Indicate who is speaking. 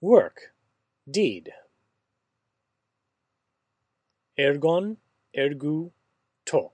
Speaker 1: work, deed. Ergon, ergu, to